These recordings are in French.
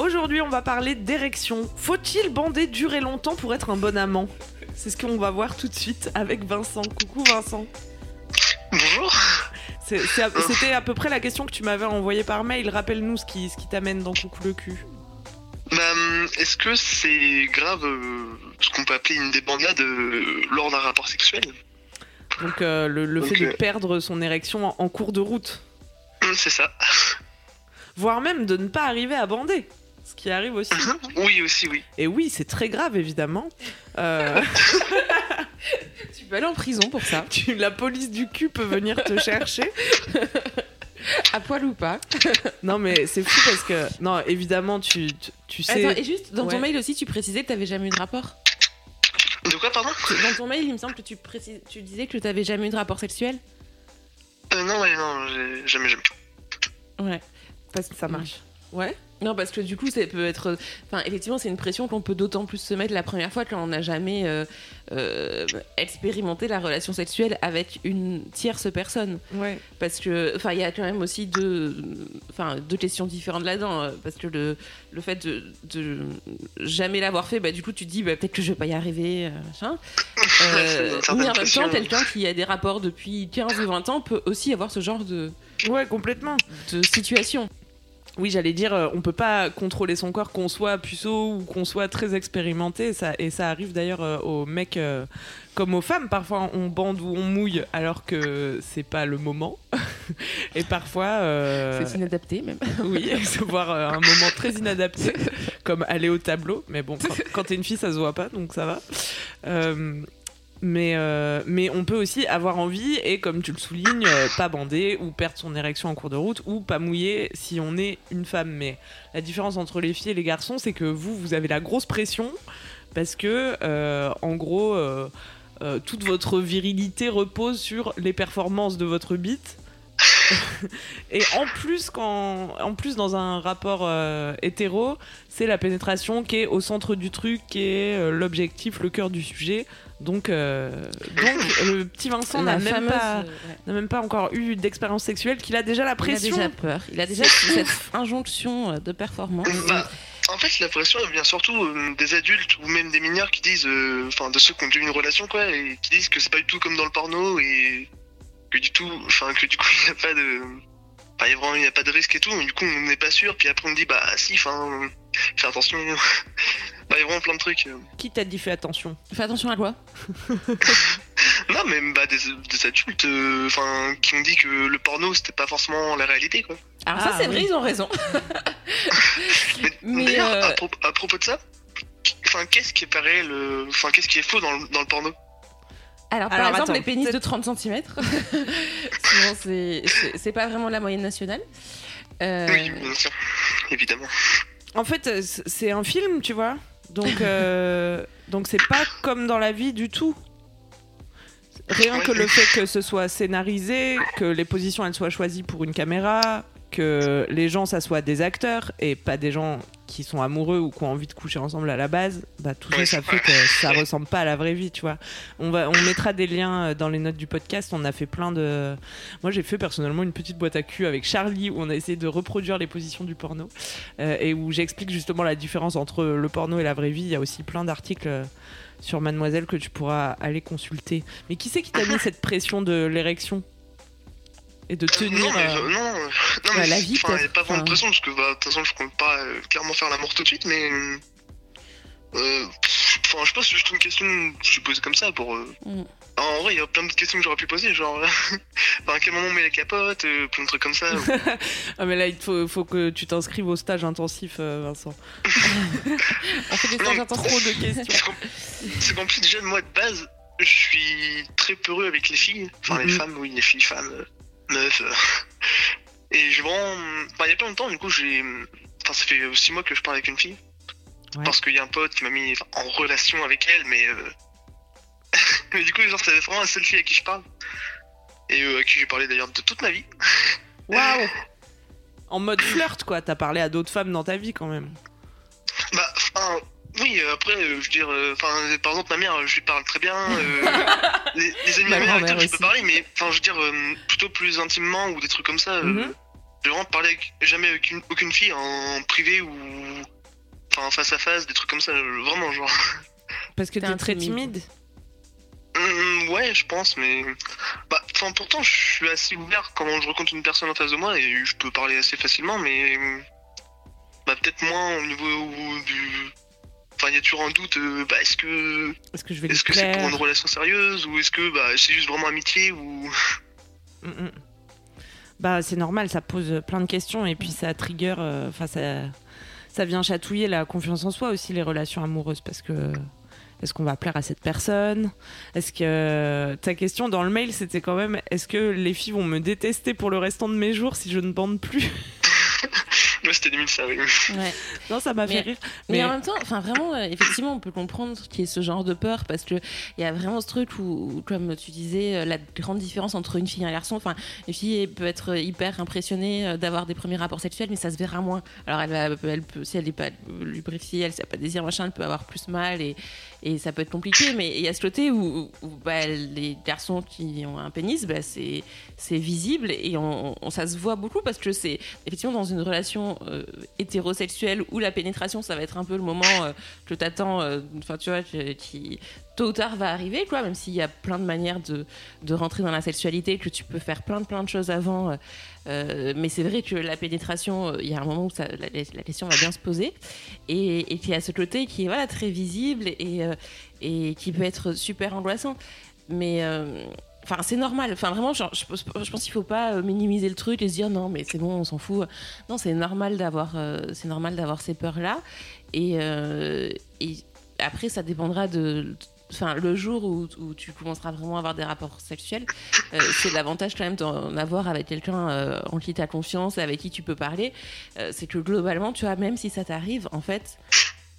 Aujourd'hui, on va parler d'érection. Faut-il bander durer longtemps pour être un bon amant? C'est ce qu'on va voir tout de suite avec Vincent. Coucou Vincent. Bonjour. C'était à peu près la question que tu m'avais envoyée par mail. Rappelle-nous ce qui, ce qui t'amène dans Coucou le cul. Bah, hum, est-ce que c'est grave euh, ce qu'on peut appeler une débandade euh, lors d'un rapport sexuel? Donc euh, le, le fait de perdre son érection en, en cours de route. Hum, C'est ça. Voire même de ne pas arriver à bander. Ce qui arrive aussi. Oui, aussi, oui. Et oui, c'est très grave évidemment. Euh, Tu peux aller en prison pour ça, tu- la police du cul peut venir te chercher. à poil ou pas. Non mais c'est fou parce que... Non, évidemment, tu, tu, tu sais... Attends, et juste, dans Ouais. ton mail aussi, tu précisais que t'avais jamais eu de rapport. De quoi, pardon? Dans ton mail, il me semble que tu, précises, tu disais que t'avais jamais eu de rapport sexuel. euh, Non, ouais, non, jamais, jamais. Ouais. Parce que ça marche. Ouais Non, parce que du coup, ça peut être. Enfin, effectivement, c'est une pression qu'on peut d'autant plus se mettre la première fois quand on n'a jamais euh, euh, expérimenté la relation sexuelle avec une tierce personne. Ouais. Parce que, enfin, il y a quand même aussi deux, enfin, deux questions différentes là-dedans. euh, Parce que le, le fait de, de jamais l'avoir fait, bah, du coup, tu te dis, bah, peut-être que je vais pas y arriver, machin. Euh, mais en même temps, quelqu'un qui a des rapports depuis 15 ou 20 ans peut aussi avoir ce genre de, Ouais, complètement. de situation. Oui, j'allais dire, euh, on peut pas contrôler son corps, qu'on soit puceau ou qu'on soit très expérimenté. Ça, et ça arrive d'ailleurs euh, aux mecs euh, comme aux femmes. Parfois, on bande ou on mouille alors que c'est pas le moment. et parfois, euh, C'est inadapté, même. oui, se voir euh, un moment très inadapté, comme aller au tableau. Mais bon, quand, quand t'es une fille, ça se voit pas, donc ça va. Mais, euh, mais on peut aussi avoir envie et, comme tu le soulignes, euh, pas bander ou perdre son érection en cours de route ou pas mouiller si on est une femme. Mais la différence entre les filles et les garçons, c'est que vous, vous avez la grosse pression parce que, euh, en gros, toute votre virilité repose sur les performances de votre bite. Et en plus, quand, en plus dans un rapport hétéro, c'est la pénétration qui est au centre du truc, qui est l'objectif, le cœur du sujet. Donc, euh, donc le petit Vincent n'a même, pas, euh, ouais. même pas encore eu d'expérience sexuelle, qu'il a déjà la Il a pression. déjà peur. Il a déjà cette injonction euh, de performance. Bah, en fait, la pression, elle vient surtout euh, des adultes ou même des mineurs qui disent, euh, enfin, de ceux qui ont déjà eu une relation, quoi, et qui disent que c'est pas du tout comme dans le porno et que du tout, enfin, que du coup, il n'y a pas de. Enfin, il y a vraiment, il y a pas de risque et tout, mais du coup, on n'est pas sûr, puis après, on dit, bah, si, enfin, fais attention. Bah, il y a vraiment plein de trucs. Qui t'a dit fais attention Fais attention à quoi Non, mais bah, des, des adultes, euh, enfin, qui ont dit que le porno, c'était pas forcément la réalité, quoi. Alors Ah, ça, c'est vrai, ils ont raison. Mais, Mais, d'ailleurs, euh, à, propos- à propos de ça, enfin, qu'est-ce qui est pas réel, euh, enfin, qu'est-ce qui est faux dans le, dans le porno? Alors, par Alors, exemple, attends, les pénis de peut-être- 30 cm. C'est- pas vraiment la moyenne nationale. Euh, Oui, bien sûr, évidemment. En fait, c'est un film, tu vois? Donc, euh, donc c'est pas comme dans la vie du tout. Rien que le fait que ce soit scénarisé, que les positions elles soient choisies pour une caméra, que les gens ça soit des acteurs et pas des gens qui sont amoureux ou qui ont envie de coucher ensemble à la base, bah tout ça ça fait que ça ressemble pas à la vraie vie, tu vois. On va on mettra des liens euh, dans les notes du podcast, on a fait plein de Moi j'ai fait personnellement une petite boîte à cul avec Charlie où on a essayé de reproduire les positions du porno euh, et où j'explique justement la différence entre le porno et la vraie vie. Il y a aussi plein d'articles euh, sur Mademoiselle que tu pourras aller consulter. Mais qui c'est qui t'a mis cette pression de l'érection? Et de tenir non, mais, euh, euh, non, euh, non, bah, mais la vie, enfin, pas vraiment de pression parce que bah, de toute façon, je compte pas euh, clairement faire la mort tout de suite, mais Enfin, je pense c'est juste une question que je suis posée comme ça pour. euh, Mm. En vrai, il y a plein de questions que j'aurais pu poser, genre. à quel moment on met la capote, plein de trucs comme ça. Ah, mais là, il faut, faut que tu t'inscrives au stage intensif, Vincent. On fait des stages intensifs. Trop de questions. C'est plus, déjà, moi, de base, je suis très peureux avec les filles. Enfin, les femmes, oui, les filles, femmes, euh. Et je vraiment. Enfin, il y a pas longtemps, du coup, j'ai. Enfin, ça fait 6 mois que je parle avec une fille. Ouais. Parce qu'il y a un pote qui m'a mis en relation avec elle, mais. euh, mais du coup, genre, c'est vraiment la seule fille à qui je parle. Et euh, à qui j'ai parlé d'ailleurs de toute ma vie. Waouh En mode flirt, quoi. T'as parlé à d'autres femmes dans ta vie, quand même. Oui, euh, après, euh, je veux dire, euh, enfin, euh, par exemple, ma mère, je lui parle très bien. euh, les, les amis de Ma ma mère, avec qui je peux parler, mais enfin, je veux dire, euh, plutôt plus intimement ou des trucs comme ça. euh, Mhm. J'ai vraiment parlé avec, jamais avec une- aucune fille en privé ou. Enfin, face à face, des trucs comme ça, euh, vraiment, genre. Parce que T'es très timide. Hum, ouais, je pense, mais. Bah, enfin, pourtant, je suis assez ouvert quand je rencontre une personne en face de moi et je peux parler assez facilement, mais. Bah, peut-être moins au niveau du. Enfin, il y a toujours un doute, euh, bah, est-ce que. Est-ce que je vais Est-ce que c'est pour une relation sérieuse ou est-ce que bah, c'est juste vraiment amitié ou. Mm, mm. Bah, c'est normal, ça pose plein de questions et puis ça trigger. euh, Enfin, ça, ça vient chatouiller la confiance en soi aussi, les relations amoureuses. Parce que. Est-ce qu'on va plaire à cette personne? Est-ce que. Ta question dans le mail, c'était quand même est-ce que les filles vont me détester pour le restant de mes jours si je ne bande plus? Moi, c'était 2000 ça. Ouais. Non, ça m'a fait Mais- rire. Mais, Mais- en même temps, enfin vraiment, euh, effectivement, on peut comprendre qu'il y ait ce genre de peur parce que il y a vraiment ce truc où, où, comme tu disais, euh, la grande différence entre une fille et un garçon. Enfin, une fille peut être hyper impressionnée euh, d'avoir des premiers rapports sexuels, mais ça se verra moins. Alors, elle, va, elle peut, si elle n'est pas lubrifiée, elle n'a pas de désir machin, elle peut avoir plus mal et, et ça peut être compliqué. Mais il y a ce côté où, où, bah, les garçons qui ont un pénis, bah, c'est c'est visible et on, on- ça se voit beaucoup parce que c'est effectivement dans une relation euh, hétérosexuelle où la pénétration ça va être un peu le moment euh, que t'attends euh, enfin tu vois qui, tôt ou tard va arriver quoi même s'il y a plein de manières de, de rentrer dans la sexualité que tu peux faire plein de plein de choses avant euh, euh, mais c'est vrai que la pénétration euh, il y a un moment où la, la question va bien se poser. Et, et qu'il y a ce côté qui est voilà très visible et, euh, et qui peut être super angoissant. Mais euh, C'est normal. Enfin, vraiment, je, pense qu'il faut pas euh, minimiser le truc et se dire non, mais c'est bon, on s'en fout. Non, c'est normal d'avoir, euh, c'est normal d'avoir ces peurs-là. Et, euh, et après, ça dépendra de. Enfin, le jour où, tu commenceras vraiment à avoir des rapports sexuels, c'est l'avantage quand même d'en avoir avec quelqu'un en qui tu as confiance avec qui tu peux parler. C'est que globalement, tu vois, même si ça t'arrive, en fait,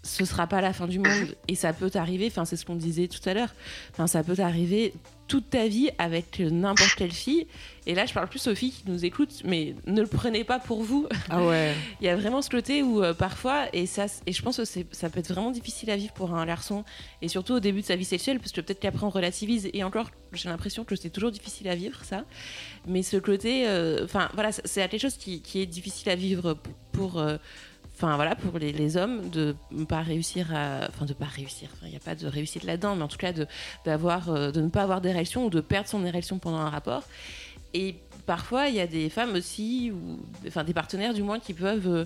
ce sera pas la fin du monde et ça peut t'arriver. Enfin, c'est ce qu'on disait tout à l'heure. Enfin, ça peut t'arriver toute ta vie avec n'importe quelle fille. Et là, je parle plus aux filles qui nous écoutent, mais ne le prenez pas pour vous. Ah ouais. Il y a vraiment ce côté où euh, parfois, et, ça, et je pense que ça peut être vraiment difficile à vivre pour un garçon, et surtout au début de sa vie sexuelle, parce que peut-être qu'après on relativise, et encore, j'ai l'impression que c'est toujours difficile à vivre ça. Mais ce côté, euh, enfin voilà, c'est- quelque chose qui, qui est difficile à vivre pour. euh, Enfin voilà, pour les, hommes, de ne pas réussir. Enfin, de pas réussir. Il n'y a pas de réussite là-dedans, mais en tout cas, de, d'avoir, euh, de ne pas avoir d'érection ou de perdre son érection pendant un rapport. Et parfois, il y a des femmes aussi, enfin des partenaires du moins, qui peuvent euh,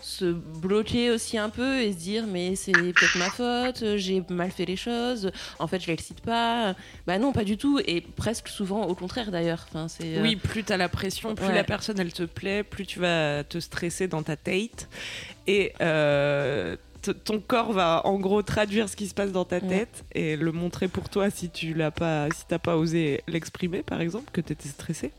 se bloquer aussi un peu et se dire mais c'est peut-être ma faute, j'ai mal fait les choses, en fait je l'excite pas. Bah non, pas du tout, et presque souvent au contraire d'ailleurs. Enfin, c'est, euh, Oui, plus t'as la pression, plus Ouais. la personne elle te plaît, plus tu vas te stresser dans ta date. Et euh, t- ton corps va en gros traduire ce qui se passe dans ta Ouais. tête et le montrer pour toi si tu l'as pas, si t'as pas osé l'exprimer par exemple, que t'étais stressé.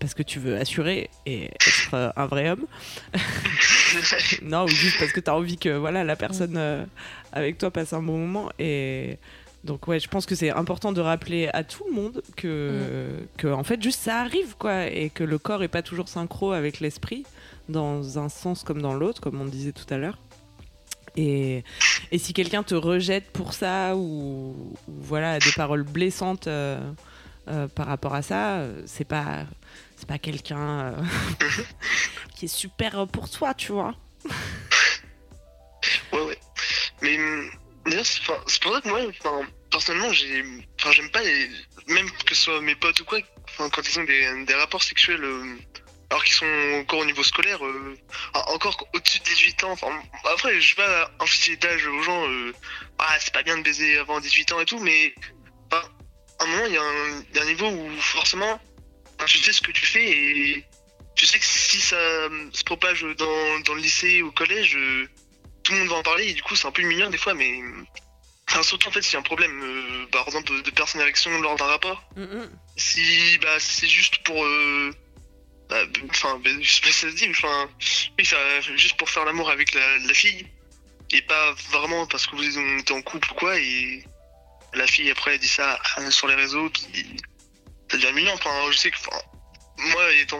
Parce que tu veux assurer et être un vrai homme. non, ou juste parce que t'as envie que voilà, la personne euh, avec toi passe un bon moment. Et donc, ouais, je pense que c'est important de rappeler à tout le monde que, que en fait, juste ça arrive, quoi. Et que le corps est pas toujours synchro avec l'esprit, dans un sens comme dans l'autre, comme on disait tout à l'heure. Et, et si quelqu'un te rejette pour ça, ou, ou voilà, des paroles blessantes. euh, euh, par rapport à ça, c'est pas c'est pas quelqu'un euh, qui est super pour toi, tu vois. Ouais, ouais. Mais hum, d'ailleurs, c'est pour ça que moi, personnellement, j'aime pas les, même que ce soit mes potes ou quoi, quand ils ont des, des rapports sexuels euh, alors qu'ils sont encore au niveau scolaire, euh, encore au-dessus de 18 ans. Enfin, après, je vais pas infliger d'âge aux gens. euh, ah, c'est pas bien de baiser avant 18 ans et tout, mais à un moment, y, il y a un niveau où forcément, enfin, tu sais ce que tu fais et tu sais que si ça se propage dans, dans le lycée ou au collège, euh, tout le monde va en parler et du coup, c'est un peu humiliant des fois, mais. Enfin, surtout en fait, s'il y a un problème, euh, par exemple, de personne érection lors d'un rapport, Mm, si bah, c'est juste pour. euh, bah, Enfin, bah, je sais pas si ça se dit, mais enfin. Oui, ça, juste pour faire l'amour avec la, la fille. Et pas vraiment parce que vous êtes en couple ou quoi. Et la fille, après, elle dit ça sur les réseaux. Puis ça devient mignon. Enfin, je sais que. Moi, étant,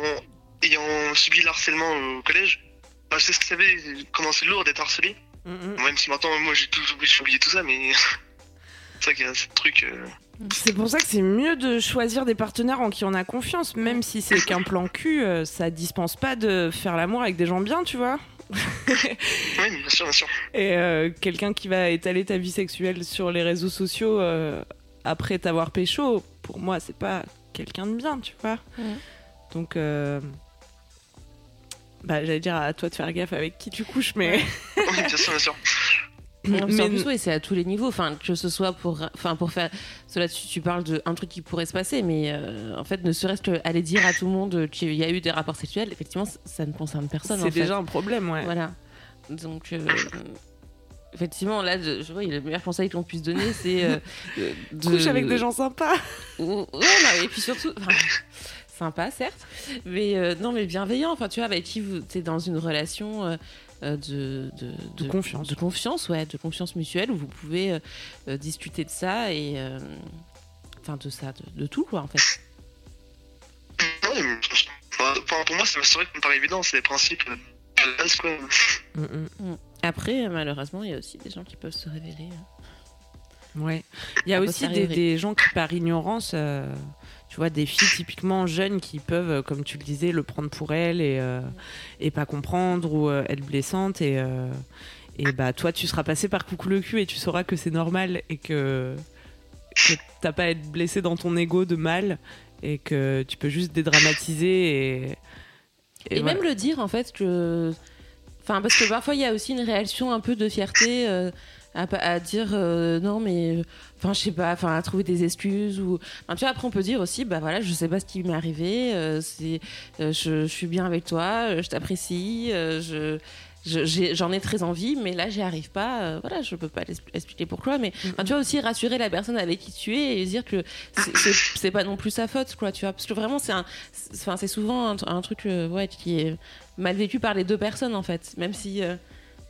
ayant subi le harcèlement au collège, bah, je sais ce que ça fait, comment c'est lourd d'être harcelé. Mm. Même si maintenant, moi, j'ai tout oublié, tout ça, mais. c'est vrai qu'il y a ce truc. euh, C'est pour ça que c'est mieux de choisir des partenaires en qui on a confiance, même si c'est qu'un plan cul, euh, ça dispense pas de faire l'amour avec des gens bien, tu vois. Oui, bien sûr, bien sûr. Et euh, quelqu'un qui va étaler ta vie sexuelle sur les réseaux sociaux euh, après t'avoir pécho, pour moi, c'est pas quelqu'un de bien, tu vois. Ouais. Donc, euh, bah, j'allais dire à toi de faire gaffe avec qui tu couches, mais. Oui, bien sûr, bien sûr. Non, mais mais en plus, oui, c'est à tous les niveaux. Enfin, que ce soit pour, enfin, pour faire. Cela, tu, tu parles d'un truc qui pourrait se passer, mais euh, en fait, ne serait-ce qu'aller dire à tout le monde qu'il y a eu des rapports sexuels, effectivement, ça ne concerne personne. c'est fait. déjà un problème, ouais. Voilà. Donc, euh, effectivement, là, je, je vois, le meilleur conseil qu'on puisse donner, c'est. euh, de- Couche avec des gens sympas. Ouais, non, et puis surtout. enfin, Sympa, certes, mais euh, non, mais bienveillant. Enfin, tu vois, avec qui vous êtes dans une relation euh, de, de, De confiance. de confiance, ouais, de confiance mutuelle où vous pouvez discuter de ça et, euh, enfin, de ça, de, de tout, quoi, en fait. Enfin, pour moi, c'est vrai que ça me paraît évident, c'est des principes de base, quoi. Mm, mm. Après, euh, malheureusement, il y a aussi des gens qui peuvent se révéler. euh, Ouais. Il y a aussi des, gens qui, par ignorance, euh, tu vois, des filles typiquement jeunes qui peuvent, euh, comme tu le disais, le prendre pour elles et, euh, et pas comprendre ou euh, être blessante. Et, et bah, toi, tu seras passé par coucou le cul et tu sauras que c'est normal et que, que t'as pas à être blessé dans ton ego de mal et que tu peux juste dédramatiser et. Et, voilà. même le dire, en fait, que. Enfin, parce que parfois, il y a aussi une réaction un peu de fierté euh, à, dire euh, non, mais. Enfin, je sais pas, enfin, à trouver des excuses. ou enfin, Tu vois, après, on peut dire aussi, bah voilà, je sais pas ce qui m'est arrivé, euh, c'est, je, je suis bien avec toi, je t'apprécie, euh, je- J'en ai, très envie, mais là, j'y arrive pas. euh, voilà, je peux pas expliquer pourquoi, mais enfin, tu vois aussi rassurer la personne avec qui tu es et dire que c'est- c'est pas non plus sa faute, quoi, tu vois, parce que vraiment, c'est un, c'est- enfin, c'est souvent un, un truc, euh, ouais, qui est mal vécu par les deux personnes en fait, même si euh,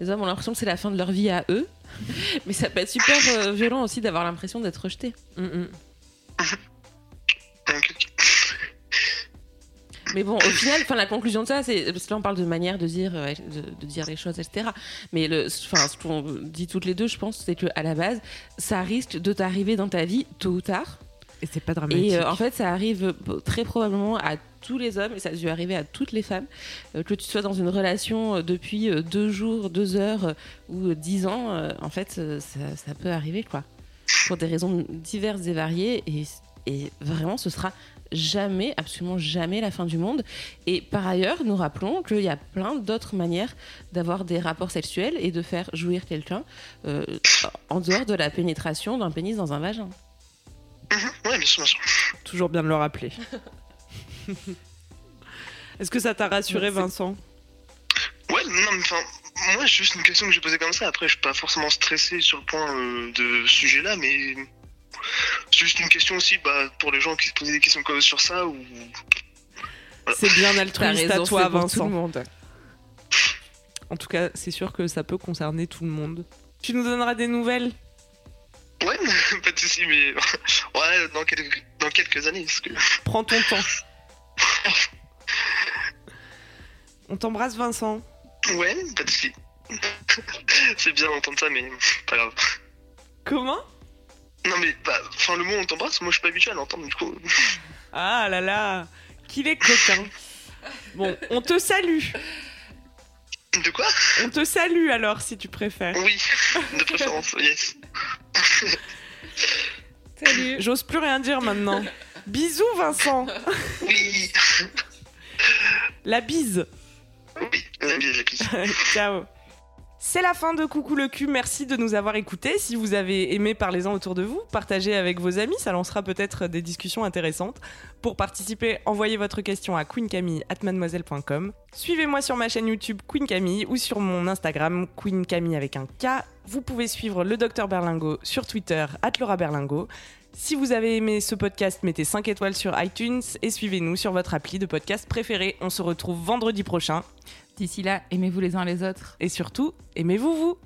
les hommes ont l'impression que c'est la fin de leur vie à eux, mais ça peut être super euh, violent aussi d'avoir l'impression d'être rejeté. Mm, mm. Mais bon, au final, enfin la conclusion de ça, c'est parce que là on parle de manière de dire, euh, de, de dire les choses, etc. Mais le, enfin, ce qu'on dit toutes les deux, je pense, c'est que à la base, ça risque de t'arriver dans ta vie tôt ou tard. Et c'est pas dramatique. Et euh, en fait, ça arrive très probablement à tous les hommes, et ça a dû arriver à toutes les femmes, euh, que tu sois dans une relation euh, depuis deux jours, deux heures ou dix ans, en fait, ça, ça peut arriver, quoi. Pour des raisons diverses et variées, et, et vraiment, ce sera jamais, absolument jamais la fin du monde. Et par ailleurs, nous rappelons qu'il y a plein d'autres manières d'avoir des rapports sexuels et de faire jouir quelqu'un euh, en dehors de la pénétration d'un pénis dans un vagin. mhm, ouais, bien sûr, bien sûr. Toujours bien de le rappeler. Est-ce que ça t'a rassuré. Vincent? Ouais, non, mais enfin, moi, c'est juste une question que j'ai posée comme ça. Après, je suis pas forcément stressé sur le point euh, de ce sujet-là, mais c'est juste une question aussi bah, pour les gens qui se posaient des questions comme sur ça ou. C'est bien altruiste à toi, tout Vincent. le monde. En tout cas, c'est sûr que ça peut concerner tout le monde. Tu nous donneras des nouvelles? Ouais, pas de soucis, mais ouais, dans quelques, dans quelques années, parce que. Prends ton temps. On t'embrasse, Vincent. Ouais, pas de soucis. c'est bien d'entendre ça, mais pas grave. Comment? Non, mais bah, enfin, le mot on t'embrasse, moi je suis pas habitué à l'entendre, du coup. Ah là là Qu'il est coquin. Bon, on te salue. De quoi? On te salue alors, si tu préfères. Oui, de préférence, yes. Salut. J'ose plus rien dire maintenant. Bisous, Vincent. Oui. La bise. Oui, la bise, la bise. Ciao. C'est la fin de Coucou le cul, merci de nous avoir écoutés. Si vous avez aimé, parlez-en autour de vous, partagez avec vos amis, ça lancera peut-être des discussions intéressantes. Pour participer, envoyez votre question à queencamille.mademoiselle.com. Suivez-moi sur ma chaîne YouTube Queen Camille ou sur mon Instagram Queen Camille avec un K. Vous pouvez suivre le Docteur Berlingo sur Twitter, Laura Berlingo. Si vous avez aimé ce podcast, mettez 5 étoiles sur iTunes et suivez-nous sur votre appli de podcast préféré. On se retrouve vendredi prochain. D'ici là, aimez-vous les uns les autres. Et surtout, aimez-vous vous